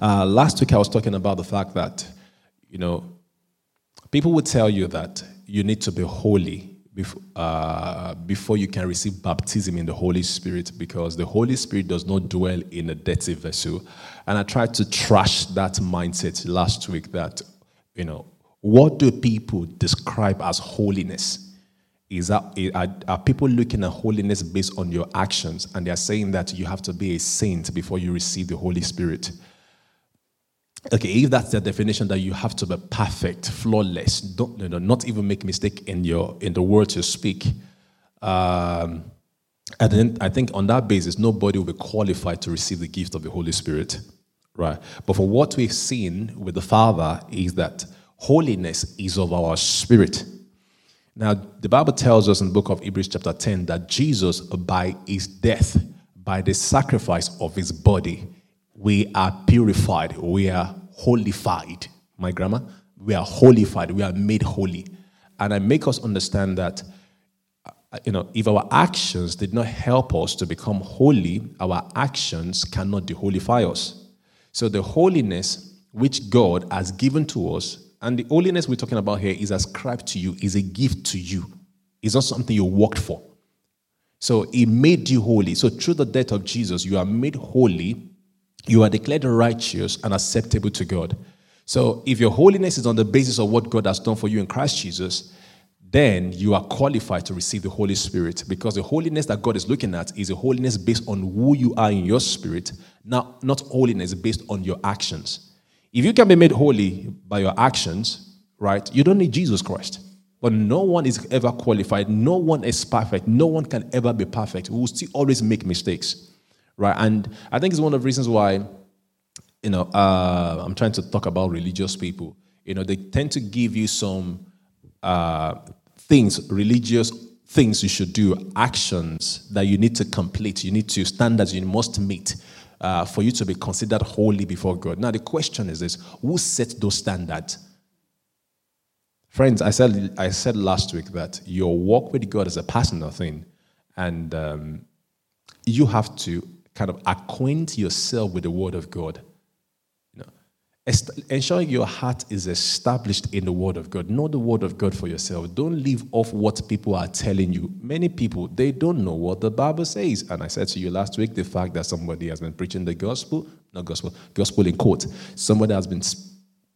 Uh, last week I was talking about the fact that, you know, people would tell you that you need to be holy before, uh, before you can receive baptism in the Holy Spirit because the Holy Spirit does not dwell in a dirty vessel. And I tried to trash that mindset last week that, you know, what do people describe as holiness? Is that are, are people looking at holiness based on your actions and they're saying that you have to be a saint before you receive the Holy Spirit? Okay, if that's the definition that you have to be perfect, flawless, don't you know, not even make mistake in your in the words you speak. Um, and then I think on that basis, nobody will be qualified to receive the gift of the Holy Spirit, right? But for what we've seen with the Father is that holiness is of our spirit. Now, the Bible tells us in the book of Hebrews, chapter 10, that Jesus, by his death, by the sacrifice of his body, we are purified, we are holified. My grammar, we are holified, we are made holy. And I make us understand that uh, you know, if our actions did not help us to become holy, our actions cannot deholify us. So the holiness which God has given to us, and the holiness we're talking about here is ascribed to you, is a gift to you. It's not something you worked for. So he made you holy. So through the death of Jesus, you are made holy you are declared righteous and acceptable to God. So, if your holiness is on the basis of what God has done for you in Christ Jesus, then you are qualified to receive the Holy Spirit because the holiness that God is looking at is a holiness based on who you are in your spirit, not, not holiness based on your actions. If you can be made holy by your actions, right, you don't need Jesus Christ. But no one is ever qualified. No one is perfect. No one can ever be perfect. We will still always make mistakes right? And I think it's one of the reasons why, you know, uh, I'm trying to talk about religious people. You know, they tend to give you some uh, things, religious things you should do, actions that you need to complete, you need to standards you must meet. Uh, for you to be considered holy before God. Now, the question is this who sets those standards? Friends, I said, I said last week that your walk with God is a personal thing, and um, you have to kind of acquaint yourself with the Word of God. You know, ensuring your heart is established in the Word of God. Know the Word of God for yourself. Don't live off what people are telling you. Many people, they don't know what the Bible says. And I said to you last week, the fact that somebody has been preaching the gospel, not gospel, gospel in quote, somebody has been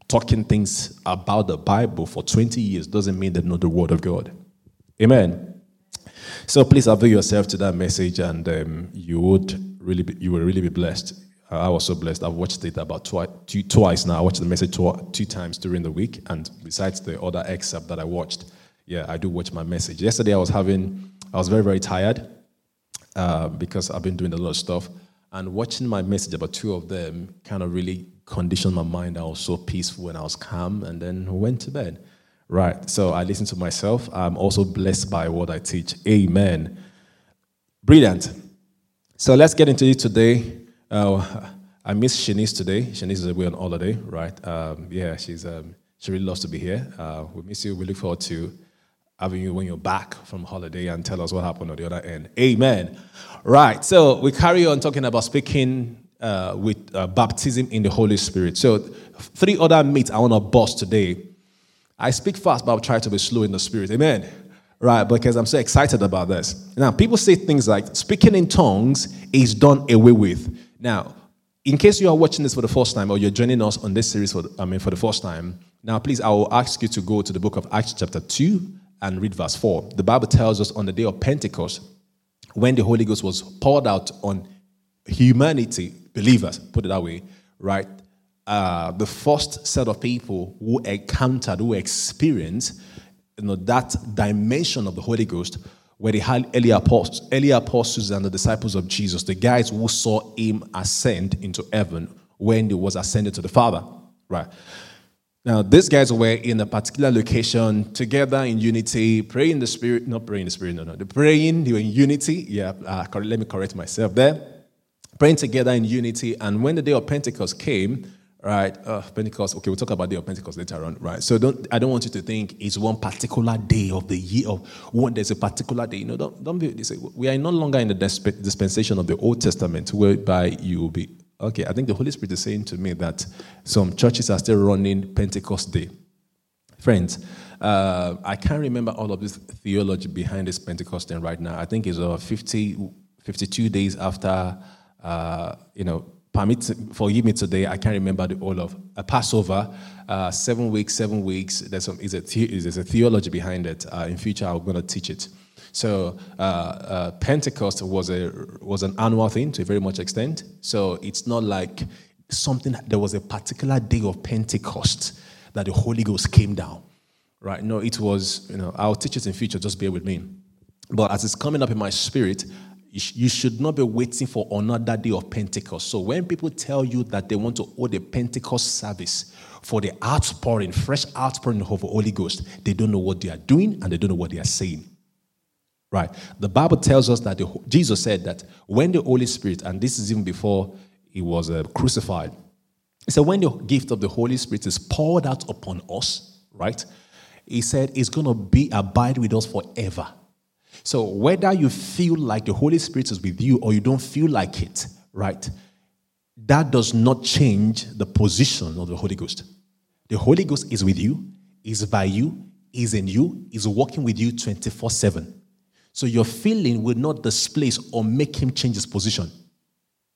talking things about the Bible for 20 years doesn't mean they know the Word of God. Amen. So please avail yourself to that message, and um, you would really be, you will really be blessed. I was so blessed. I've watched it about twi- two, twice now. I watched the message two, two times during the week, and besides the other excerpt that I watched, yeah, I do watch my message. Yesterday, I was having, I was very very tired uh, because I've been doing a lot of stuff, and watching my message about two of them kind of really conditioned my mind. I was so peaceful and I was calm, and then went to bed. Right. So I listen to myself. I'm also blessed by what I teach. Amen. Brilliant. So let's get into it today. Uh, I miss Shanice today. Shanice is away on holiday, right? Um, yeah, she's um, she really loves to be here. Uh, we miss you. We look forward to having you when you're back from holiday and tell us what happened on the other end. Amen. Right. So we carry on talking about speaking uh, with uh, baptism in the Holy Spirit. So three other myths I want to bust today. I speak fast, but I'll try to be slow in the spirit. Amen right? Because I'm so excited about this. Now, people say things like speaking in tongues is done away with. Now, in case you are watching this for the first time or you're joining us on this series for the, I mean for the first time, now please I will ask you to go to the book of Acts chapter 2 and read verse 4. The Bible tells us on the day of Pentecost when the Holy Ghost was poured out on humanity, believers, put it that way, right? Uh, the first set of people who encountered, who experienced you know, that dimension of the Holy Ghost where the early apostles, early apostles and the disciples of Jesus, the guys who saw him ascend into heaven when he was ascended to the Father, right? Now, these guys were in a particular location together in unity, praying the Spirit, not praying the Spirit, no, no, the praying, they were in unity. Yeah, uh, let me correct myself there. Praying together in unity. And when the day of Pentecost came, right? Uh, Pentecost. Okay, we'll talk about the day of Pentecost later on, right? So don't. I don't want you to think it's one particular day of the year of one. There's a particular day. You know, don't don't be. Say, we are no longer in the dispensation of the Old Testament, whereby you will be Okay, I think the Holy Spirit is saying to me that some churches are still running Pentecost Day. Friends, uh, I can't remember all of this theology behind this Pentecost thing right now. I think it's over 50, 52 days after, uh, you know, permit, forgive me today, I can't remember the all of a Passover, uh, seven weeks, seven weeks. There's, some, is a, there's a theology behind it. Uh, in future, I'm going to teach it. So uh, uh, Pentecost was a was an annual thing to a very much extent. So it's not like something. There was a particular day of Pentecost that the Holy Ghost came down, right? No, it was. You know, I'll teach it in future. Just bear with me. But as it's coming up in my spirit, you should not be waiting for another day of Pentecost. So when people tell you that they want to hold a Pentecost service for the outpouring, fresh outpouring of the Holy Ghost, they don't know what they are doing and they don't know what they are saying. Right. The Bible tells us that the, Jesus said that when the Holy Spirit, and this is even before he was uh, crucified, he said, when the gift of the Holy Spirit is poured out upon us, right? He said it's going to be abide with us forever. So whether you feel like the Holy Spirit is with you or you don't feel like it, right? That does not change the position of the Holy Ghost. The Holy Ghost is with you, is by you, is in you, is working with you 24 7. So your feeling will not displace or make him change his position.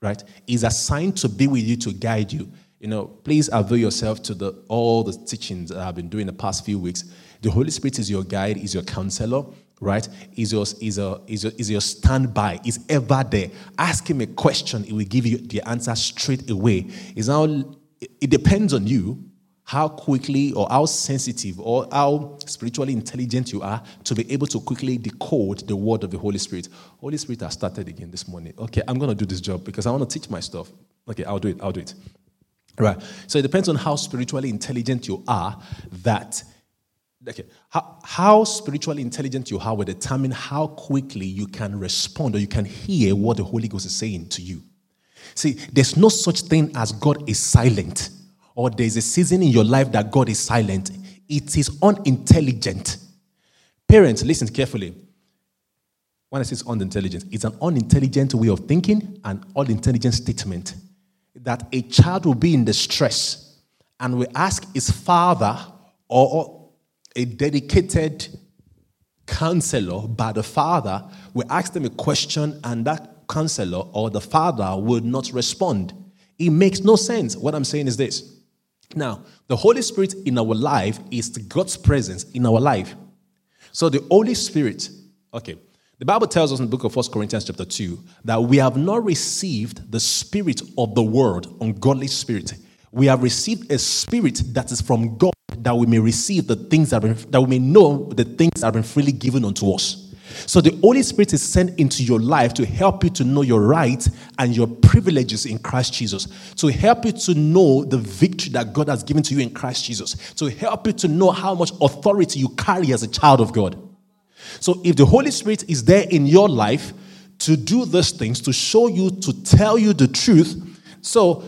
Right? He's assigned to be with you to guide you. You know, please avail yourself to the all the teachings that I've been doing the past few weeks. The Holy Spirit is your guide, is your counselor, right? Is your is a is your, is your standby, is ever there. Ask him a question, he will give you the answer straight away. Is now it depends on you how quickly or how sensitive or how spiritually intelligent you are to be able to quickly decode the word of the Holy Spirit. Holy Spirit has started again this morning. Okay, I'm going to do this job because I want to teach my stuff. Okay, I'll do it. I'll do it. Right. So it depends on how spiritually intelligent you are that okay, how, how spiritually intelligent you are will determine how quickly you can respond or you can hear what the Holy Ghost is saying to you. See, there's no such thing as God is silent or there's a season in your life that God is silent, it is unintelligent. Parents, listen carefully. When I say unintelligent, it's an unintelligent way of thinking, an unintelligent statement. That a child will be in distress and will ask his father or a dedicated counselor by the father we ask them a question and that counselor or the father will not respond. It makes no sense. What I'm saying is this now, the Holy Spirit in our life is God's presence in our life. So the Holy Spirit, okay, the Bible tells us in the book of First Corinthians chapter 2 that we have not received the spirit of the world, ungodly spirit. We have received a spirit that is from God that we may receive the things that, been, that we may know the things that have been freely given unto us. So the Holy Spirit is sent into your life to help you to know your rights and your privileges in Christ Jesus, to help you to know the victory that God has given to you in Christ Jesus, to help you to know how much authority you carry as a child of God. So if the Holy Spirit is there in your life to do these things, to show you, to tell you the truth, so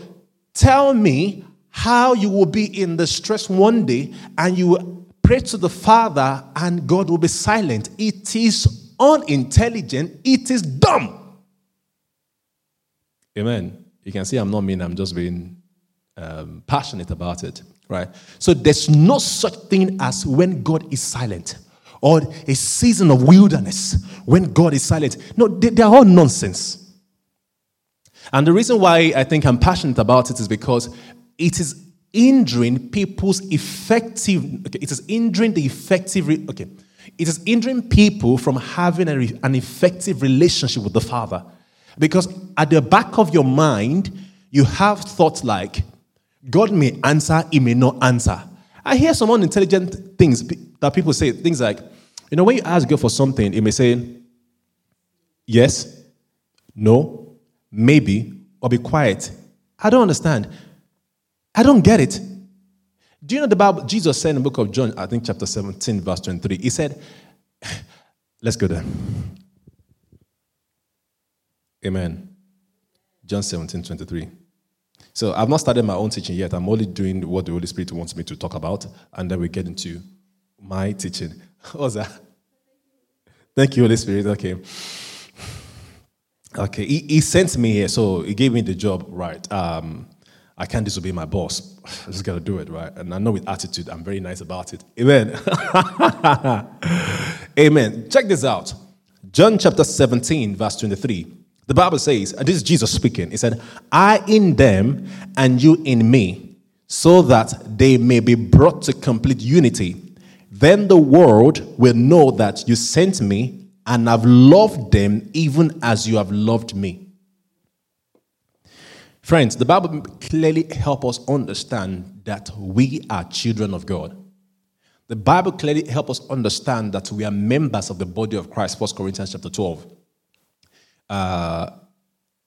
tell me how you will be in the stress one day and you pray to the Father and God will be silent. It is unintelligent, it is dumb. Amen. You can see I'm not mean, I'm just being um, passionate about it, right? So there's no such thing as when God is silent or a season of wilderness when God is silent. No, they, they are all nonsense. And the reason why I think I'm passionate about it is because it is hindering people's effective okay it is hindering the effective okay it is hindering people from having a, an effective relationship with the father. Because at the back of your mind you have thoughts like god may answer he may not answer. I hear some unintelligent things that people say things like you know when you ask god for something he may say yes no maybe or be quiet. I don't understand I don't get it. Do you know the Bible? Jesus said in the book of John, I think chapter 17, verse 23, he said, let's go there. Amen. John 17, 23. So I've not started my own teaching yet. I'm only doing what the Holy Spirit wants me to talk about, and then we get into my teaching. What's that? Thank you, Holy Spirit. Okay. Okay, he, he sent me here, so he gave me the job, right? Um, I can't disobey my boss. I just got to do it, right? And I know with attitude, I'm very nice about it. Amen. Amen. Check this out. John chapter 17, verse 23. The Bible says, and this is Jesus speaking, He said, I in them and you in me, so that they may be brought to complete unity. Then the world will know that you sent me and have loved them even as you have loved me. Friends, the Bible clearly helps us understand that we are children of God. The Bible clearly helps us understand that we are members of the body of Christ, 1 Corinthians chapter 12. Uh,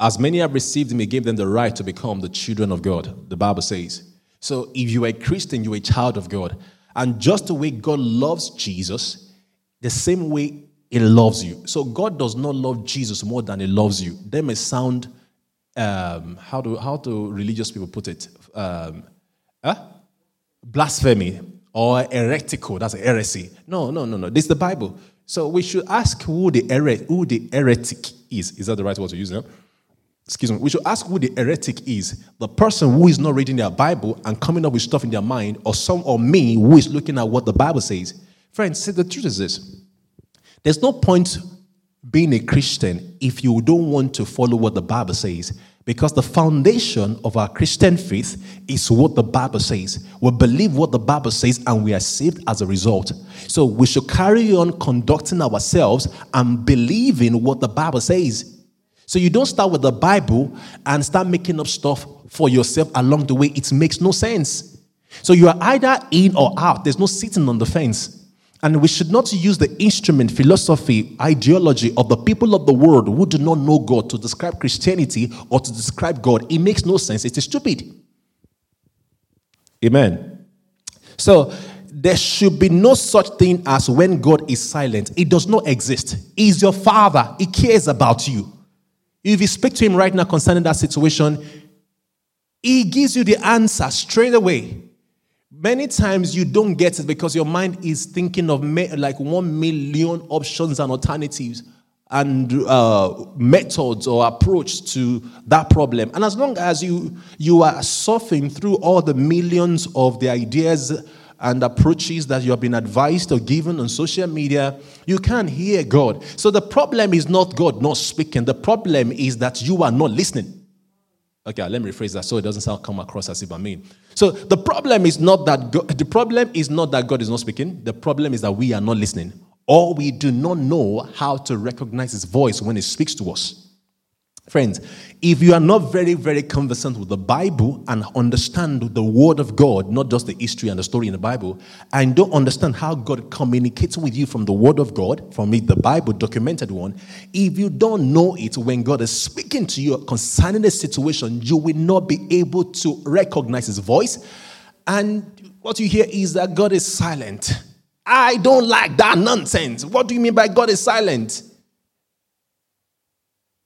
as many have received him, he gave them the right to become the children of God, the Bible says. So if you are a Christian, you're a child of God. And just the way God loves Jesus, the same way he loves you. So God does not love Jesus more than he loves you. That may sound, um, how, do, how do religious people put it? Um? Blasphemy or heretical. That's a heresy. No, no, no, no. This is the Bible. So we should ask who the, her- who the heretic is. Is that the right word to use? now? Excuse me. We should ask who the heretic is. The person who is not reading their Bible and coming up with stuff in their mind, or some or me who is looking at what the Bible says. Friends, see, the truth is this. There's no point being a Christian if you don't want to follow what the Bible says. Because the foundation of our Christian faith is what the Bible says. We believe what the Bible says and we are saved as a result. So we should carry on conducting ourselves and believing what the Bible says. So you don't start with the Bible and start making up stuff for yourself along the way. It makes no sense. So you are either in or out. There's no sitting on the fence. And we should not use the instrument, philosophy, ideology of the people of the world who do not know God to describe Christianity or to describe God. It makes no sense. It is stupid. Amen. So there should be no such thing as when God is silent. It does not exist. He's your father. He cares about you. If you speak to him right now concerning that situation, he gives you the answer straight away. Many times you don't get it because your mind is thinking of like one million options and alternatives and uh, methods or approach to that problem. And as long as you you are surfing through all the millions of the ideas and approaches that you have been advised or given on social media, you can't hear God. So the problem is not God not speaking. The problem is that you are not listening. Okay, let me rephrase that so it doesn't sound come across as if I mean. So the problem is not that God, the problem is not that God is not speaking. The problem is that we are not listening, or we do not know how to recognize His voice when He speaks to us. Friends, if you are not very, very conversant with the Bible and understand the Word of God, not just the history and the story in the Bible, and don't understand how God communicates with you from the Word of God, from it, the Bible, documented one, if you don't know it when God is speaking to you concerning a situation, you will not be able to recognize His voice. And what you hear is that God is silent. I don't like that nonsense. What do you mean by God is silent?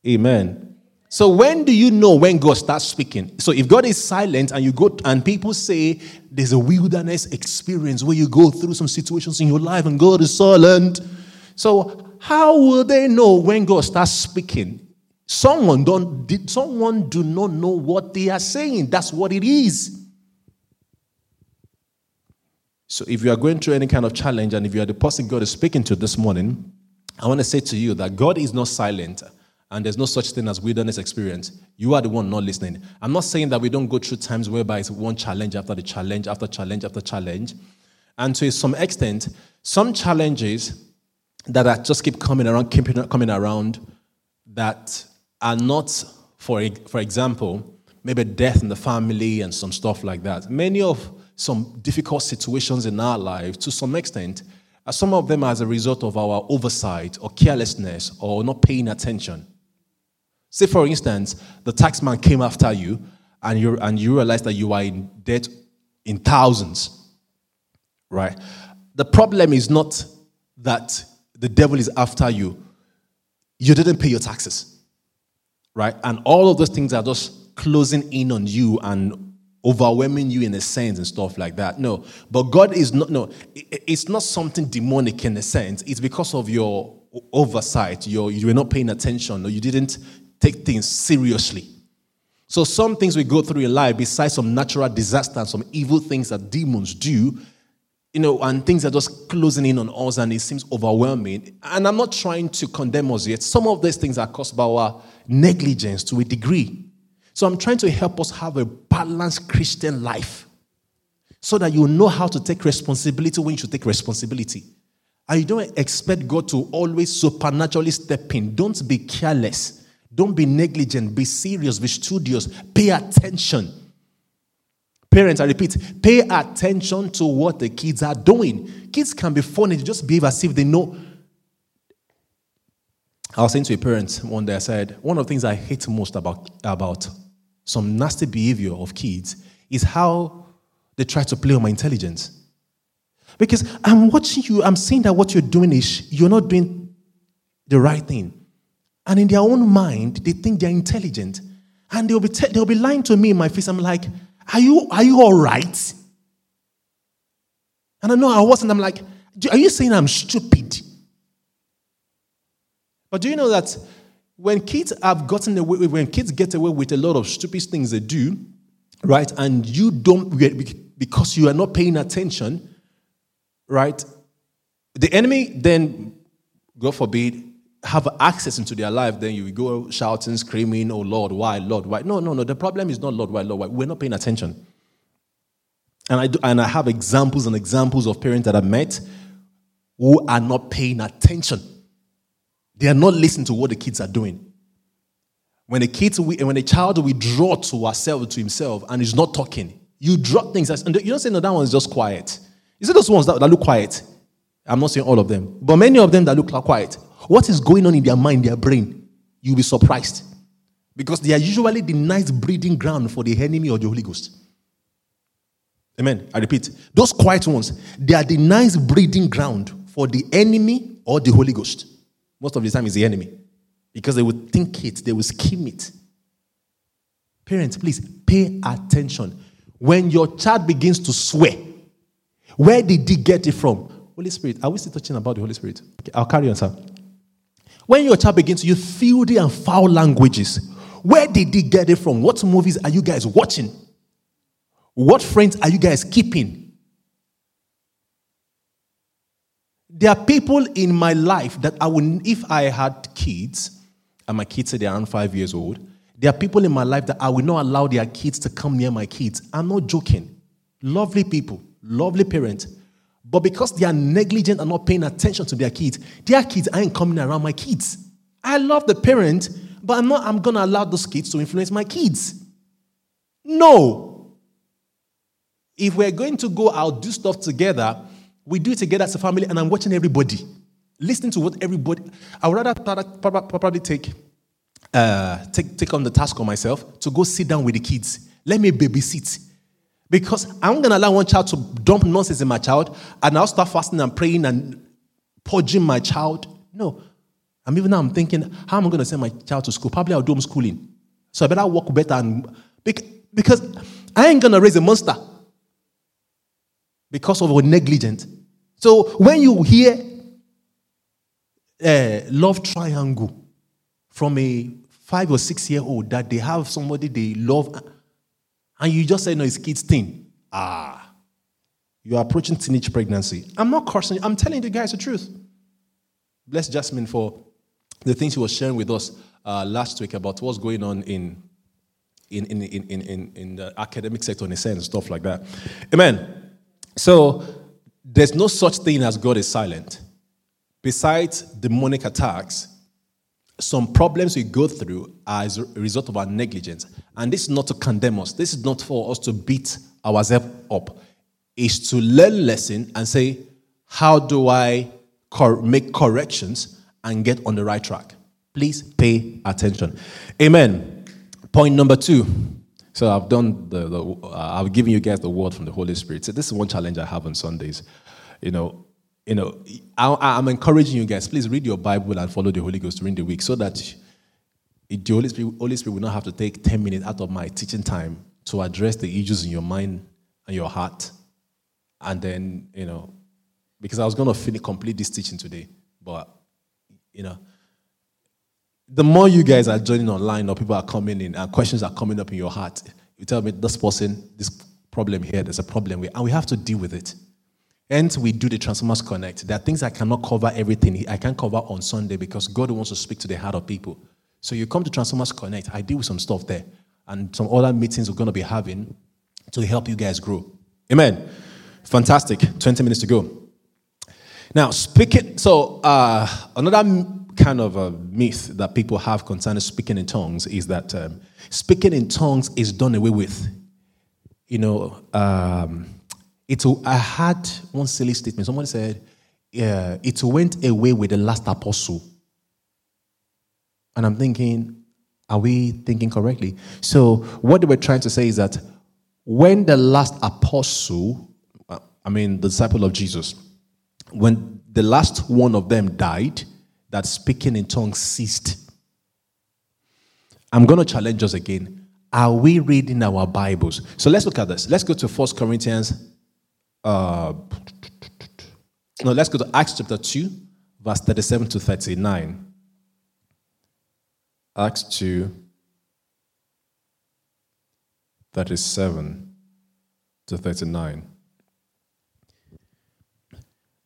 Amen. So when do you know when God starts speaking? So if God is silent and you go and people say there's a wilderness experience where you go through some situations in your life and God is silent. So how will they know when God starts speaking? Someone don't someone do not know what they are saying. That's what it is. So if you are going through any kind of challenge and if you are the person God is speaking to this morning, I want to say to you that God is not silent and there's no such thing as wilderness experience. You are the one not listening. I'm not saying that we don't go through times whereby it's one challenge after the challenge after challenge after challenge. And to some extent, some challenges that are just keep coming around, keep coming around, that are not, for, for example, maybe death in the family and some stuff like that. Many of some difficult situations in our life, to some extent, some of them as a result of our oversight or carelessness or not paying attention. Say, for instance, the taxman came after you and you, and you realize that you are in debt in thousands, right? The problem is not that the devil is after you, you didn't pay your taxes, right? And all of those things are just closing in on you and overwhelming you in a sense and stuff like that. No, but God is not, no, it's not something demonic in a sense. It's because of your oversight. Your, you were not paying attention or you didn't take things seriously. So, some things we go through in life, besides some natural disaster and some evil things that demons do, you know, and things are just closing in on us and it seems overwhelming. And I'm not trying to condemn us yet. Some of those things are caused by our negligence to a degree. So I'm trying to help us have a balanced Christian life so that you know how to take responsibility when you should take responsibility. And you don't expect God to always supernaturally step in. Don't be careless. Don't be negligent. Be serious. Be studious. Pay attention. Parents, I repeat, pay attention to what the kids are doing. Kids can be funny, they just behave as if they know. I was saying to a parent one day, I said, one of the things I hate most about, about some nasty behavior of kids is how they try to play on my intelligence. Because I'm watching you, I'm seeing that what you're doing is you're not doing the right thing. And in their own mind, they think they're intelligent. And they'll be, te- they'll be lying to me in my face. I'm like, are you, are you all right? And I know I wasn't. I'm like, Are you saying I'm stupid? But do you know that when kids have gotten away, when kids get away with a lot of stupid things they do, right, and you don't, because you are not paying attention, right, the enemy then, God forbid, have access into their life, then you go shouting, screaming, oh Lord, why, Lord, why? No, no, no. The problem is not Lord, why, Lord, why. We're not paying attention. And I, do, and I have examples and examples of parents that I've met who are not paying attention. They are not listening to what the kids are doing. When a kid, when a child withdraw to herself, to himself, and is not talking, you drop things. And you don't say, no, that one's just quiet. You see those ones that, that look quiet? I'm not saying all of them, but many of them that look quiet. What is going on in their mind, their brain? You'll be surprised. Because they are usually the nice breeding ground for the enemy or the Holy Ghost. Amen. I repeat, those quiet ones, they are the nice breeding ground for the enemy or the Holy Ghost. Most of the time, it's the enemy because they would think it, they will scheme it. Parents, please pay attention. When your child begins to swear, where did he get it from? Holy Spirit. Are we still touching about the Holy Spirit? Okay, I'll carry on, sir. When your child begins to use filthy and foul languages, where did he get it from? What movies are you guys watching? What friends are you guys keeping? There are people in my life that I would, if I had kids, and my kids say they're around five years old, there are people in my life that I will not allow their kids to come near my kids. I'm not joking. Lovely people, lovely parents. But because they are negligent and not paying attention to their kids, their kids aren't coming around my kids. I love the parent, but I'm not I'm gonna allow those kids to influence my kids. No. If we're going to go out, do stuff together, we do it together as a family, and I'm watching everybody, listening to what everybody. I would rather probably take, uh, take, take on the task on myself to go sit down with the kids. Let me babysit. Because I'm going to allow one child to dump nonsense in my child, and I'll start fasting and praying and purging my child. No. I'm even now I'm thinking, how am I going to send my child to school? Probably I'll do homeschooling. So I better work better and because I ain't gonna raise a monster because of a negligent. So when you hear a love triangle from a five or six year old that they have somebody they love and you just say, no, it's kids' thing. Ah, you are approaching teenage pregnancy. I'm not cursing I'm telling you guys the truth. Bless Jasmine for the things she was sharing with us uh, last week about what's going on in, in, in, in, in, in the academic sector in a sense, stuff like that. Amen. So there's no such thing as God is silent. Besides demonic attacks, some problems we go through are as a result of our negligence. And this is not to condemn us. This is not for us to beat ourselves up. It's to learn lesson and say, how do I cor- make corrections and get on the right track? Please pay attention. Amen. Point number two. So I've done the, the uh, I've given you guys the word from the Holy Spirit. So this is one challenge I have on Sundays. You know, you know, I, am encouraging you guys, please read your Bible and follow the Holy Ghost during the week so that the Holy Spirit, Holy Spirit will not have to take 10 minutes out of my teaching time to address the issues in your mind and your heart. And then, you know, because I was going to finish, complete this teaching today, but, you know, the more you guys are joining online or people are coming in and questions are coming up in your heart, you tell me this person, this problem here, there's a problem, and we have to deal with it. And we do the Transformers Connect. There are things I cannot cover everything. I can't cover on Sunday because God wants to speak to the heart of people. So you come to Transformers Connect. I deal with some stuff there, and some other meetings we're going to be having to help you guys grow. Amen. Fantastic. 20 minutes to go. Now, speaking, so uh, another kind of a myth that people have concerning speaking in tongues is that um, speaking in tongues is done away with. You know, um, it, I had one silly statement. Someone said, yeah, it went away with the last apostle. And I'm thinking, are we thinking correctly? So, what they were trying to say is that when the last apostle, uh, I mean, the disciple of Jesus, when the last one of them died, that speaking in tongues ceased. I'm going to challenge us again. Are we reading our Bibles? So let's look at this. Let's go to First Corinthians. Uh, no, let's go to Acts chapter 2, verse 37 to 39. Acts 2, 37 to 39.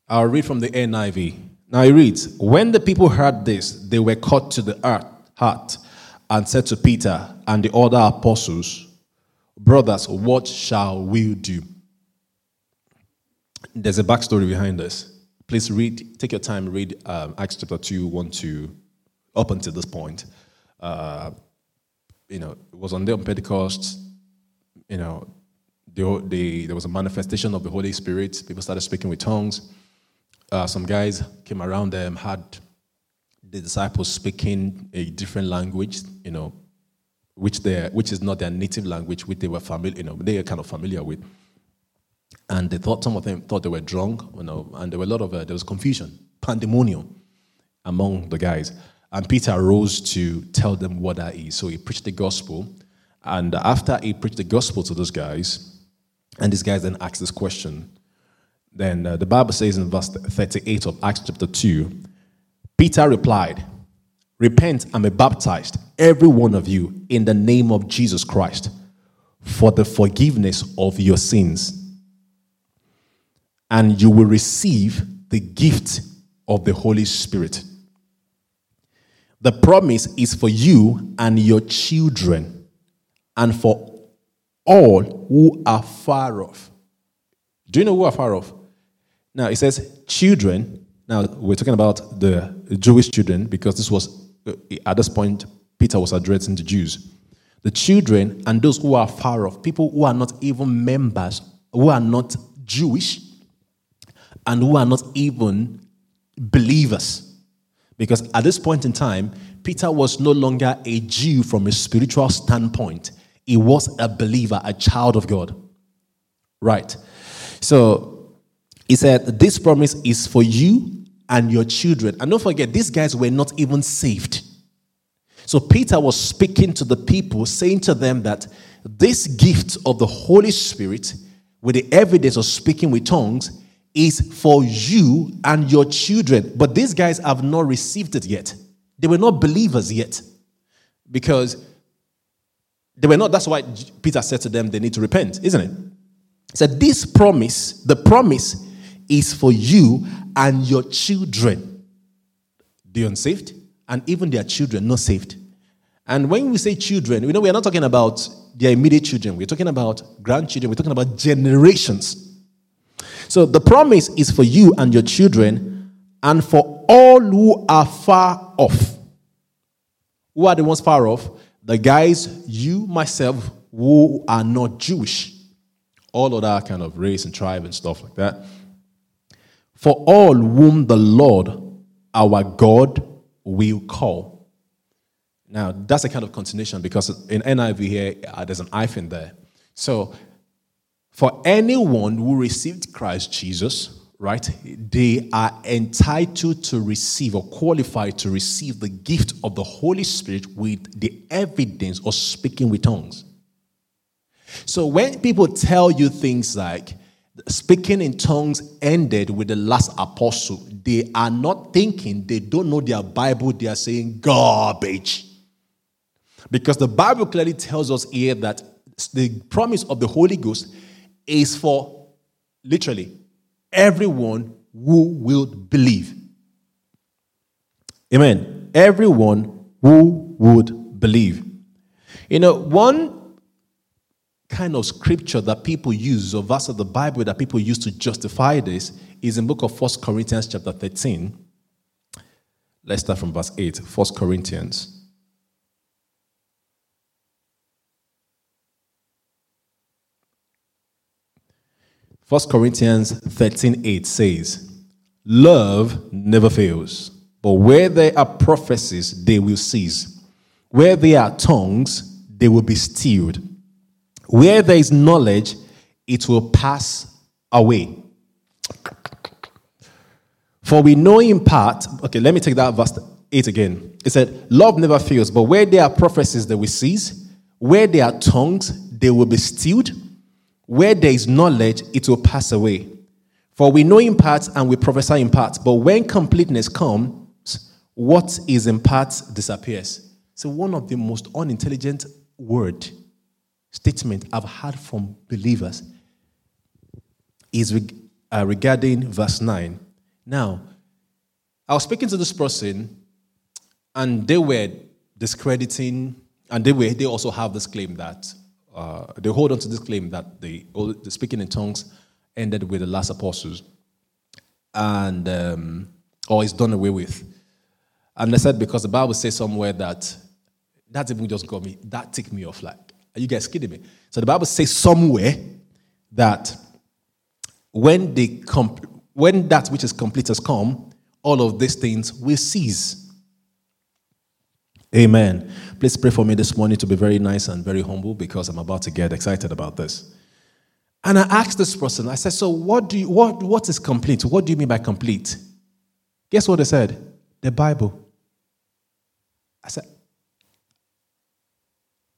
I'll read from the NIV. Now it reads When the people heard this, they were cut to the heart and said to Peter and the other apostles, Brothers, what shall we do? There's a backstory behind this. Please read, take your time, read um, Acts chapter 2, 1 to up until this point. Uh, you know, it was on the Pentecost, you know, the, the, there was a manifestation of the Holy Spirit. People started speaking with tongues uh, some guys came around them, had the disciples speaking a different language, you know, which they which is not their native language, which they were familiar, you know, they are kind of familiar with. And they thought some of them thought they were drunk, you know, and there were a lot of uh, there was confusion, pandemonium among the guys. And Peter rose to tell them what that is. So he preached the gospel, and after he preached the gospel to those guys, and these guys then asked this question then uh, the Bible says in verse 38 of Acts chapter 2 Peter replied, Repent and be baptized, every one of you, in the name of Jesus Christ, for the forgiveness of your sins. And you will receive the gift of the Holy Spirit. The promise is for you and your children, and for all who are far off. Do you know who are far off? Now it says children. Now we're talking about the Jewish children because this was uh, at this point Peter was addressing the Jews. The children and those who are far off, people who are not even members, who are not Jewish, and who are not even believers. Because at this point in time, Peter was no longer a Jew from a spiritual standpoint. He was a believer, a child of God. Right. So he said, This promise is for you and your children. And don't forget, these guys were not even saved. So Peter was speaking to the people, saying to them that this gift of the Holy Spirit, with the evidence of speaking with tongues, is for you and your children. But these guys have not received it yet. They were not believers yet. Because they were not, that's why Peter said to them they need to repent, isn't it? He said, This promise, the promise is for you and your children, the unsaved, and even their children not saved. And when we say children, we know we are not talking about their immediate children. We're talking about grandchildren. We're talking about generations. So the promise is for you and your children, and for all who are far off. Who are the ones far off? The guys, you, myself, who are not Jewish. All of that kind of race and tribe and stuff like that for all whom the Lord our God will call. Now, that's a kind of continuation because in NIV here, uh, there's an hyphen there. So, for anyone who received Christ Jesus, right, they are entitled to receive or qualified to receive the gift of the Holy Spirit with the evidence of speaking with tongues. So, when people tell you things like, speaking in tongues ended with the last apostle. They are not thinking, they don't know their Bible, they are saying garbage. Because the Bible clearly tells us here that the promise of the Holy Ghost is for literally everyone who will believe. Amen. Everyone who would believe. You know, one kind of scripture that people use, or verse of the Bible that people use to justify this, is in book of First Corinthians chapter 13. Let's start from verse 8. First Corinthians. First Corinthians 13 8 says, Love never fails, but where there are prophecies, they will cease. Where there are tongues, they will be stilled. Where there is knowledge, it will pass away. For we know in part, okay, let me take that verse 8 again. It said, Love never fails, but where there are prophecies, they will cease. Where there are tongues, they will be stilled. Where there is knowledge, it will pass away. For we know in part and we prophesy in part, but when completeness comes, what is in part disappears. So, one of the most unintelligent word statement I've heard from believers is uh, regarding verse 9. Now, I was speaking to this person, and they were discrediting, and they, were, they also have this claim that uh, they hold on to this claim that the, the, speaking in tongues ended with the last apostles and um, or is done away with. And they said because the Bible says somewhere that that even just got me, that ticked me off. Like, are you guys kidding me? So the Bible says somewhere that when the comp- when that which is complete has come, all of these things will cease. Amen. Please pray for me this morning to be very nice and very humble because I'm about to get excited about this. And I asked this person, I said, So what do you what what is complete? What do you mean by complete? Guess what they said? The Bible. I said,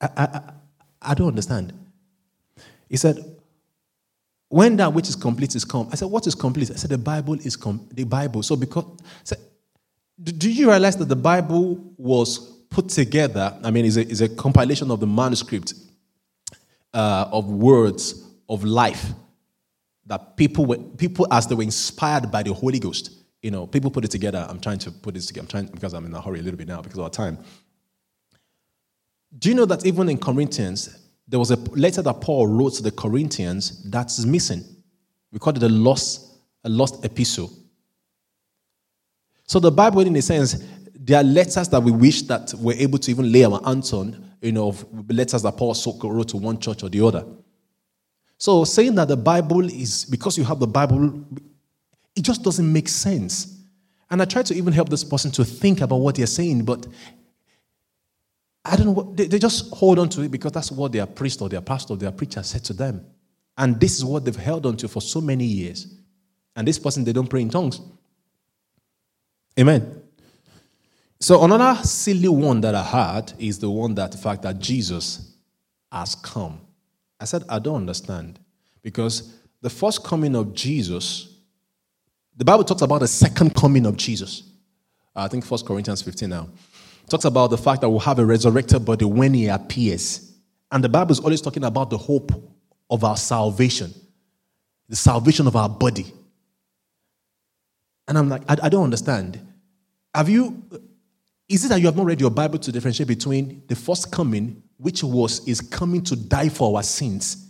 I, I, I don't understand. He said, when that which is complete is come. I said, what is complete? I said, the Bible is com- the Bible. So because, said, do you realize that the Bible was put together, I mean, is a, is a compilation of the manuscript uh, of words of life that people were, people as they were inspired by the Holy Ghost. You know, people put it together. I'm trying to put this together. I'm trying because I'm in a hurry a little bit now because of our time. Do you know that even in Corinthians, there was a letter that Paul wrote to the Corinthians that's missing? We call it a lost, a lost epistle. So the Bible, in a sense, there are letters that we wish that we're able to even lay our hands on, you know, letters that Paul wrote to one church or the other. So saying that the Bible is because you have the Bible, it just doesn't make sense. And I try to even help this person to think about what they're saying, but I don't know they, they just hold on to it because that's what their priest or their pastor or their preacher said to them. And this is what they've held on to for so many years. And this person, they don't pray in tongues. Amen. So another silly one that I had is the one that the fact that Jesus has come. I said, I don't understand. Because the first coming of Jesus, the Bible talks about the second coming of Jesus. Uh, I think First Corinthians 15 now. Talks about the fact that we'll have a resurrected body when he appears. And the Bible is always talking about the hope of our salvation, the salvation of our body. And I'm like, I, I don't understand. Have you is it that you have not read your Bible to differentiate between the first coming, which was is coming to die for our sins,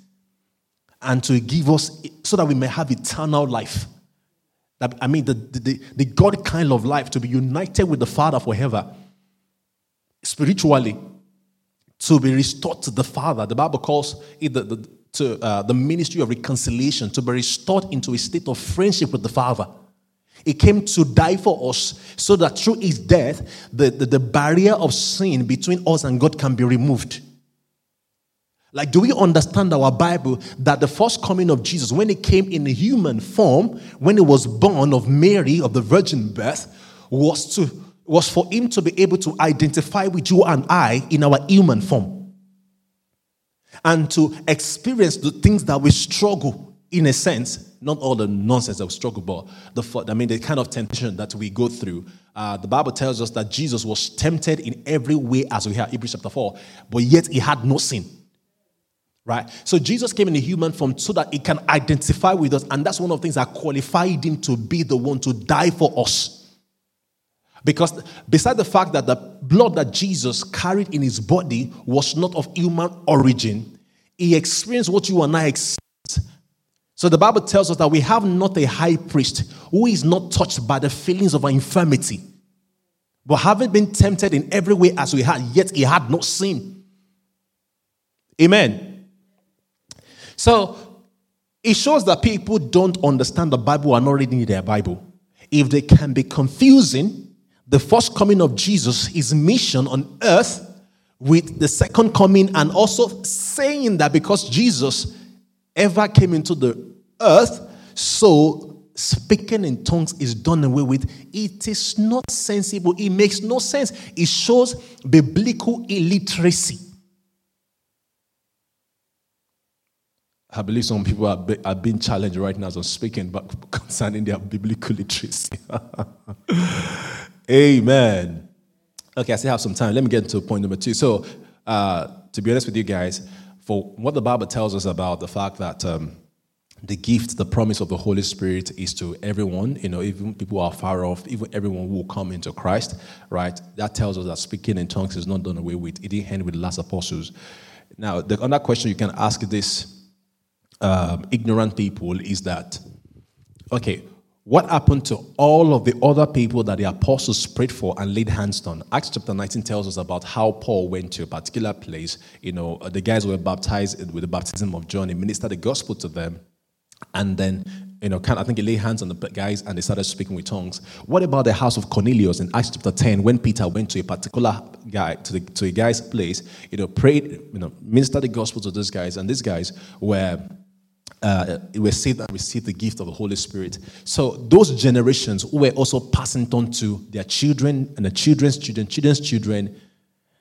and to give us so that we may have eternal life? That, I mean, the, the, the God kind of life to be united with the Father forever, spiritually, to be restored to the Father. The Bible calls it the, the, to, uh, the ministry of reconciliation, to be restored into a state of friendship with the Father. He came to die for us so that through his death, the, the, the, barrier of sin between us and God can be removed. Like, do we understand our Bible that the first coming of Jesus, when he came in human form, when he was born of Mary, of the virgin birth, was, to, was for him to be able to identify with you and I in our human form and to experience the things that we struggle in a sense, not all the nonsense we struggle, but the I mean the kind of temptation that we go through. Uh, the Bible tells us that Jesus was tempted in every way as we have Hebrews chapter 4, but yet he had no sin. Right? So Jesus came in a human form so that he can identify with us, and that's one of the things that qualified him to be the one to die for us. Because beside the fact that the blood that Jesus carried in his body was not of human origin, he experienced what you and I experience so the Bible tells us that we have not a high priest who is not touched by the feelings of our infirmity, but having been tempted in every way as we had, yet he had no sin. Amen. So it shows that people don't understand the Bible and not reading their Bible. If they can be confusing the first coming of Jesus, his mission on earth, with the second coming, and also saying that because Jesus ever came into the earth, so speaking in tongues is done away with. It is not sensible. It makes no sense. It shows biblical illiteracy. I believe some people are, be, are being challenged right now as I'm speaking, but concerning their biblical literacy. Amen. Okay, I still have some time. Let me get into point number two. So, uh, to be honest with you guys, for what the Bible tells us about the fact that um, the gift, the promise of the Holy Spirit is to everyone, you know, even people who are far off, even everyone who will come into Christ, right? That tells us that speaking in tongues is not done away with. It didn't end with the last apostles. Now, the other question you can ask this um, ignorant people is that, okay, what happened to all of the other people that the apostles prayed for and laid hands on? Acts chapter 19 tells us about how Paul went to a particular place. You know, uh, the guys were baptized with the baptism of John. He ministered the gospel to them. And then, you know, I think he laid hands on the guys and they started speaking with tongues. What about the house of Cornelius in Acts chapter 10 when Peter went to a particular guy, to, the, to a guy's place, you know, prayed, you know, ministered the gospel to these guys, and these guys were uh, were and received the gift of the Holy Spirit. So those generations who were also passing on to their children and their children's children, children's children,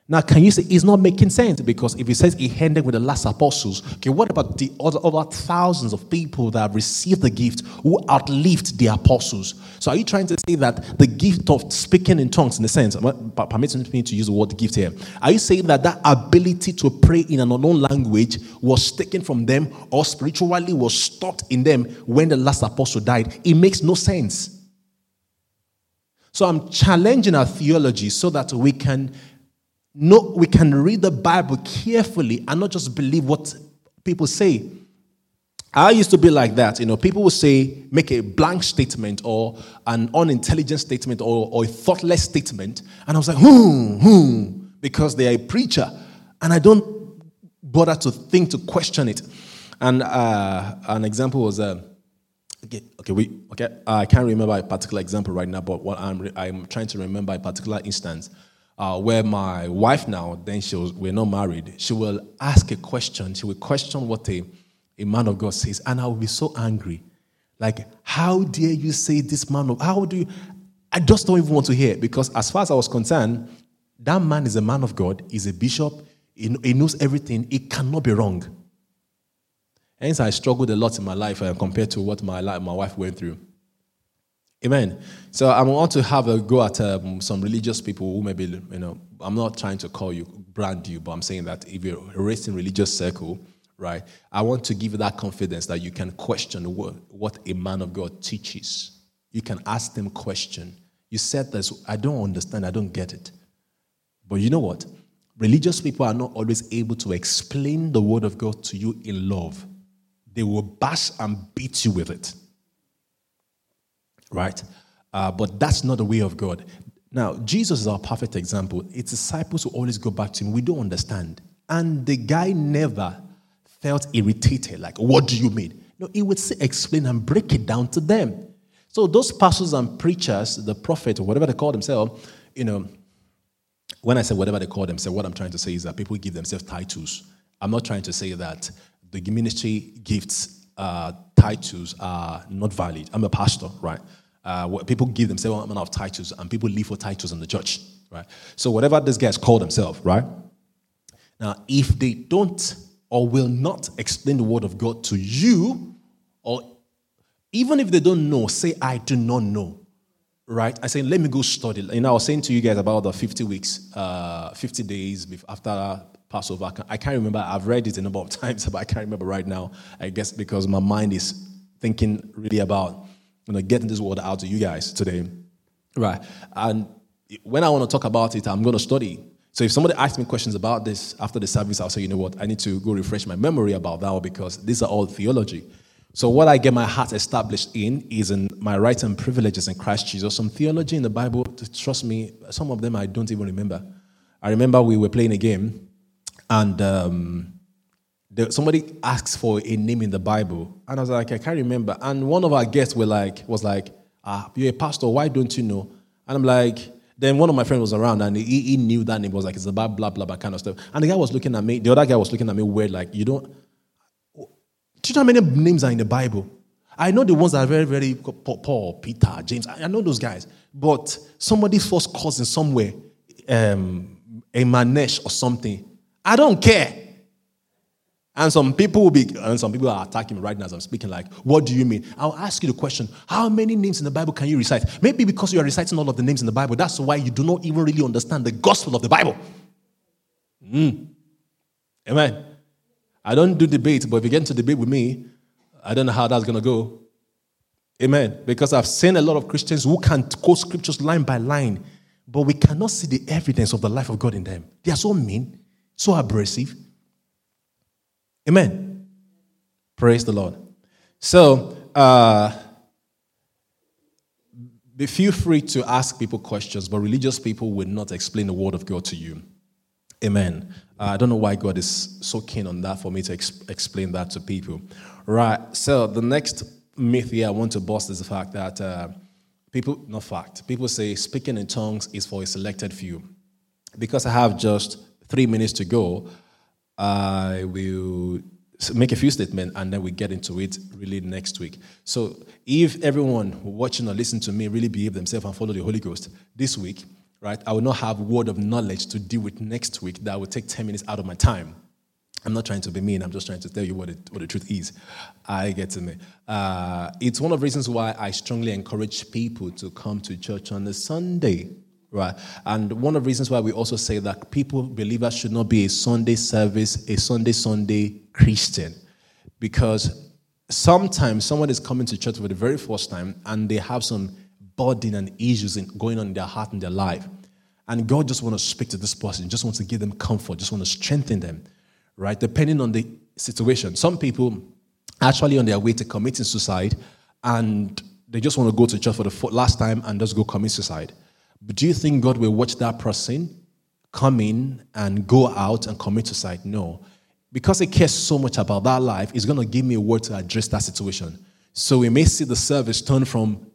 now, can you say it's not making sense? Because if it says he ended with the last apostles, okay, what about the other over thousands of people that have received the gift who outlived the apostles? So, are you trying to say that the gift of speaking in tongues, in a sense, permitting me to use the word gift here, are you saying that that ability to pray in an unknown language was taken from them or spiritually was stopped in them when the last apostle died? It makes no sense. So, I'm challenging our theology so that we can no, we can read the Bible carefully and not just believe what people say. I used to be like that. You know, people would say, make a blank statement or an unintelligent statement or, or a thoughtless statement. And I was like, hmm, hmm, because they are a preacher. And I don't bother to think to question it. And uh, an example was, uh, okay, okay, we, okay, I can't remember a particular example right now, but what I'm, I'm trying to remember a particular instance uh, where my wife now, then she was, we're not married, she will ask a question. She will question what a, a man of God says, and I will be so angry. Like, how dare you say this man of, how do you, I just don't even want to hear it because as far as I was concerned, that man is a man of God, he's a bishop, he, he knows everything, he cannot be wrong. Hence, I struggled a lot in my life uh, compared to what my, life, my wife went through. Amen. So I want to have a go at um, some religious people who maybe, you know, I'm not trying to call you, brand you, but I'm saying that if you're raised in religious circle, right, I want to give you that confidence that you can question what, what a man of God teaches. You can ask them question. You said this, I don't understand, I don't get it. But you know what? Religious people are not always able to explain the word of God to you in love. They will bash and beat you with it right? Uh, but that's not the way of God. Now, Jesus is our perfect example. It's disciples who always go back to him. We don't understand. And the guy never felt irritated, like, what do you mean? No, he would say, explain and break it down to them. So those pastors and preachers, the prophet, or whatever they call themselves, you know, when I say whatever they call themselves, what I'm trying to say is that people give themselves titles. I'm not trying to say that the ministry gifts uh, titles are not valid. I'm a pastor, right? Uh, people give themselves one amount of titles, and people live for titles in the church, right? So whatever these guys call themselves, right? Now, if they don't or will not explain the word of God to you, or even if they don't know, say, I do not know. Right? I say, let me go study. You know, I was saying to you guys about the 50 weeks, uh, 50 days after Passover. I can't remember. I've read it a number of times, but I can't remember right now. I guess because my mind is thinking really about you know, getting this word out to you guys today. Right. And when I want to talk about it, I'm going to study. So if somebody asks me questions about this after the service, I'll say, you know what, I need to go refresh my memory about that because these are all theology. So what I get my heart established in is in my rights and privileges in Christ Jesus. Some theology in the Bible, trust me, some of them I don't even remember. I remember we were playing a game, and um, the, somebody asked for a name in the Bible, and I was like, I can't remember. And one of our guests were like, was like, ah, you're a pastor, why don't you know? And I'm like, then one of my friends was around and he, he knew that name was like it's about blah blah blah kind of stuff. And the guy was looking at me, the other guy was looking at me weird, like you don't do you know how many names are in the Bible? I know the ones that are very, very Paul, Peter, James. I know those guys. But somebody's first cousin somewhere, um, a Manesh or something. I don't care. And some people will be, and some people are attacking me right now as I'm speaking, like, what do you mean? I'll ask you the question, how many names in the Bible can you recite? Maybe because you are reciting all of the names in the Bible, that's why you do not even really understand the gospel of the Bible. Mm. Amen. I don't do debate, but if you get into debate with me, I don't know how that's going to go. Amen. Because I've seen a lot of Christians who can quote scriptures line by line, but we cannot see the evidence of the life of God in them. They are so mean, so abrasive. Amen. Praise the Lord. So, uh, be feel free to ask people questions, but religious people will not explain the word of God to you. Amen. Uh, I don't know why God is so keen on that for me to ex- explain that to people. Right. So the next myth here I want to bust is the fact that uh, people, not fact, people say speaking in tongues is for a selected few. Because I have just three minutes to go, I will make a few statements and then we get into it really next week. So if everyone watching or listening to me really behave themselves and follow the Holy Ghost this week, right? I will not have word of knowledge to deal with next week that will take 10 minutes out of my time. I'm not trying to be mean. I'm just trying to tell you what, it, what the truth is. I get to me. Uh, it's one of the reasons why I strongly encourage people to come to church on a Sunday, right? And one of the reasons why we also say that people, believers, should not be a Sunday service, a Sunday Sunday Christian, because sometimes someone is coming to church for the very first time and they have some burden and issues in, going on in their heart and their life. And God just want to speak to this person, just wants to give them comfort, just want to strengthen them, right? Depending on the situation. Some people actually on their way to committing suicide and they just want to go to church for the last time and just go commit suicide. But do you think God will watch that person come in and go out and commit suicide? No. Because He cares so much about that life, He's going to give me a word to address that situation. So we may see the service turn from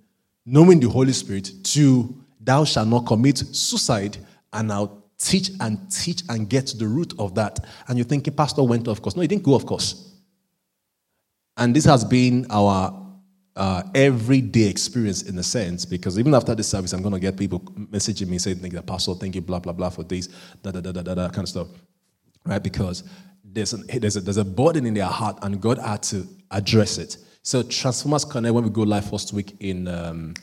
knowing the Holy Spirit, to thou shalt not commit suicide, and I'll teach and teach and get to the root of that. And you're thinking, Pastor went off course. No, he didn't go off course. And this has been our uh, everyday experience in a sense, because even after this service, I'm going to get people messaging me saying, Thank you, Pastor, thank you, blah, blah, blah, for this, da, da, da, da, da, da kind of stuff. Right? Because there's, an, there's, a, there's a burden in their heart, and God had to address it. So Transformers Connect, when we go live first week in um,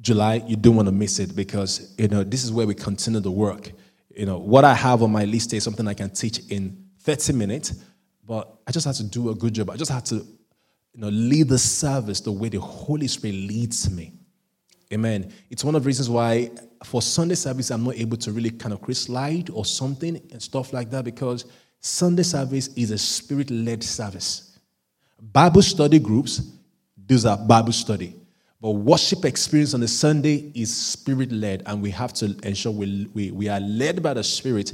July, you don't want to miss it because you know this is where we continue the work. You know what I have on my list is something I can teach in 30 minutes, but I just have to do a good job. I just have to, you know, lead the service the way the Holy Spirit leads me. Amen. It's one of the reasons why for Sunday service I'm not able to really kind of create slide or something and stuff like that because Sunday service is a spirit-led service. Bible study groups, those are Bible study. But worship experience on a Sunday is spirit led, and we have to ensure we, we, we are led by the Spirit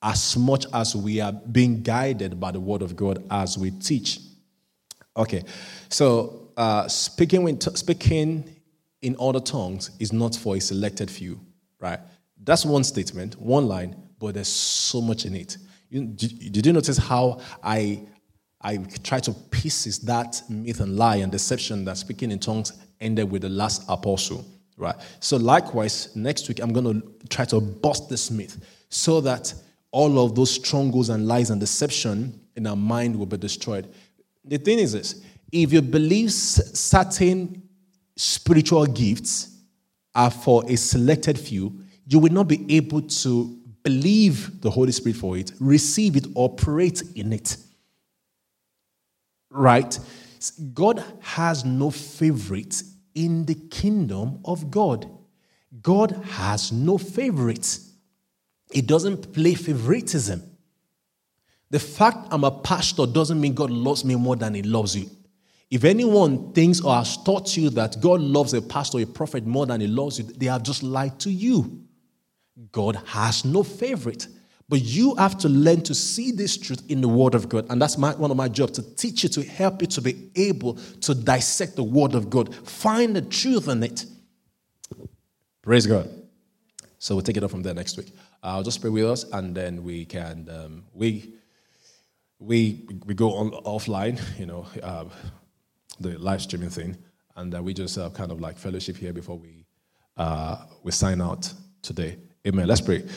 as much as we are being guided by the Word of God as we teach. Okay, so uh, speaking, with, speaking in other tongues is not for a selected few, right? That's one statement, one line, but there's so much in it. You, did, did you notice how I I try to pieces that myth and lie and deception that speaking in tongues ended with the last apostle, right? So likewise, next week I'm going to try to bust this myth so that all of those strongholds and lies and deception in our mind will be destroyed. The thing is this, if you believe certain spiritual gifts are for a selected few, you will not be able to believe the Holy Spirit for it, receive it, operate in it. Right? God has no favorites in the kingdom of God. God has no favorites. He doesn't play favoritism. The fact I'm a pastor doesn't mean God loves me more than he loves you. If anyone thinks or has taught you that God loves a pastor a prophet more than he loves you, they have just lied to you. God has no favorite. But you have to learn to see this truth in the Word of God. And that's my, one of my jobs to teach you, to help you to be able to dissect the Word of God, find the truth in it. Praise God. So we'll take it up from there next week. I'll just pray with us, and then we can um, we we we go on offline, you know, uh, the live streaming thing, and uh, we just uh, kind of like fellowship here before we uh, we sign out today. Amen. Let's pray.